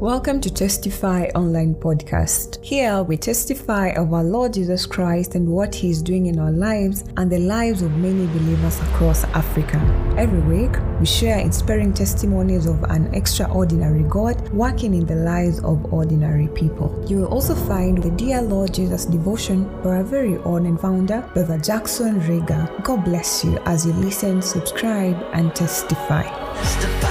Welcome to Testify Online Podcast. Here we testify of our Lord Jesus Christ and what He is doing in our lives and the lives of many believers across Africa. Every week we share inspiring testimonies of an extraordinary God working in the lives of ordinary people. You will also find the Dear Lord Jesus devotion by our very own and founder, Brother Jackson Rega. God bless you as you listen, subscribe, and testify. Testify.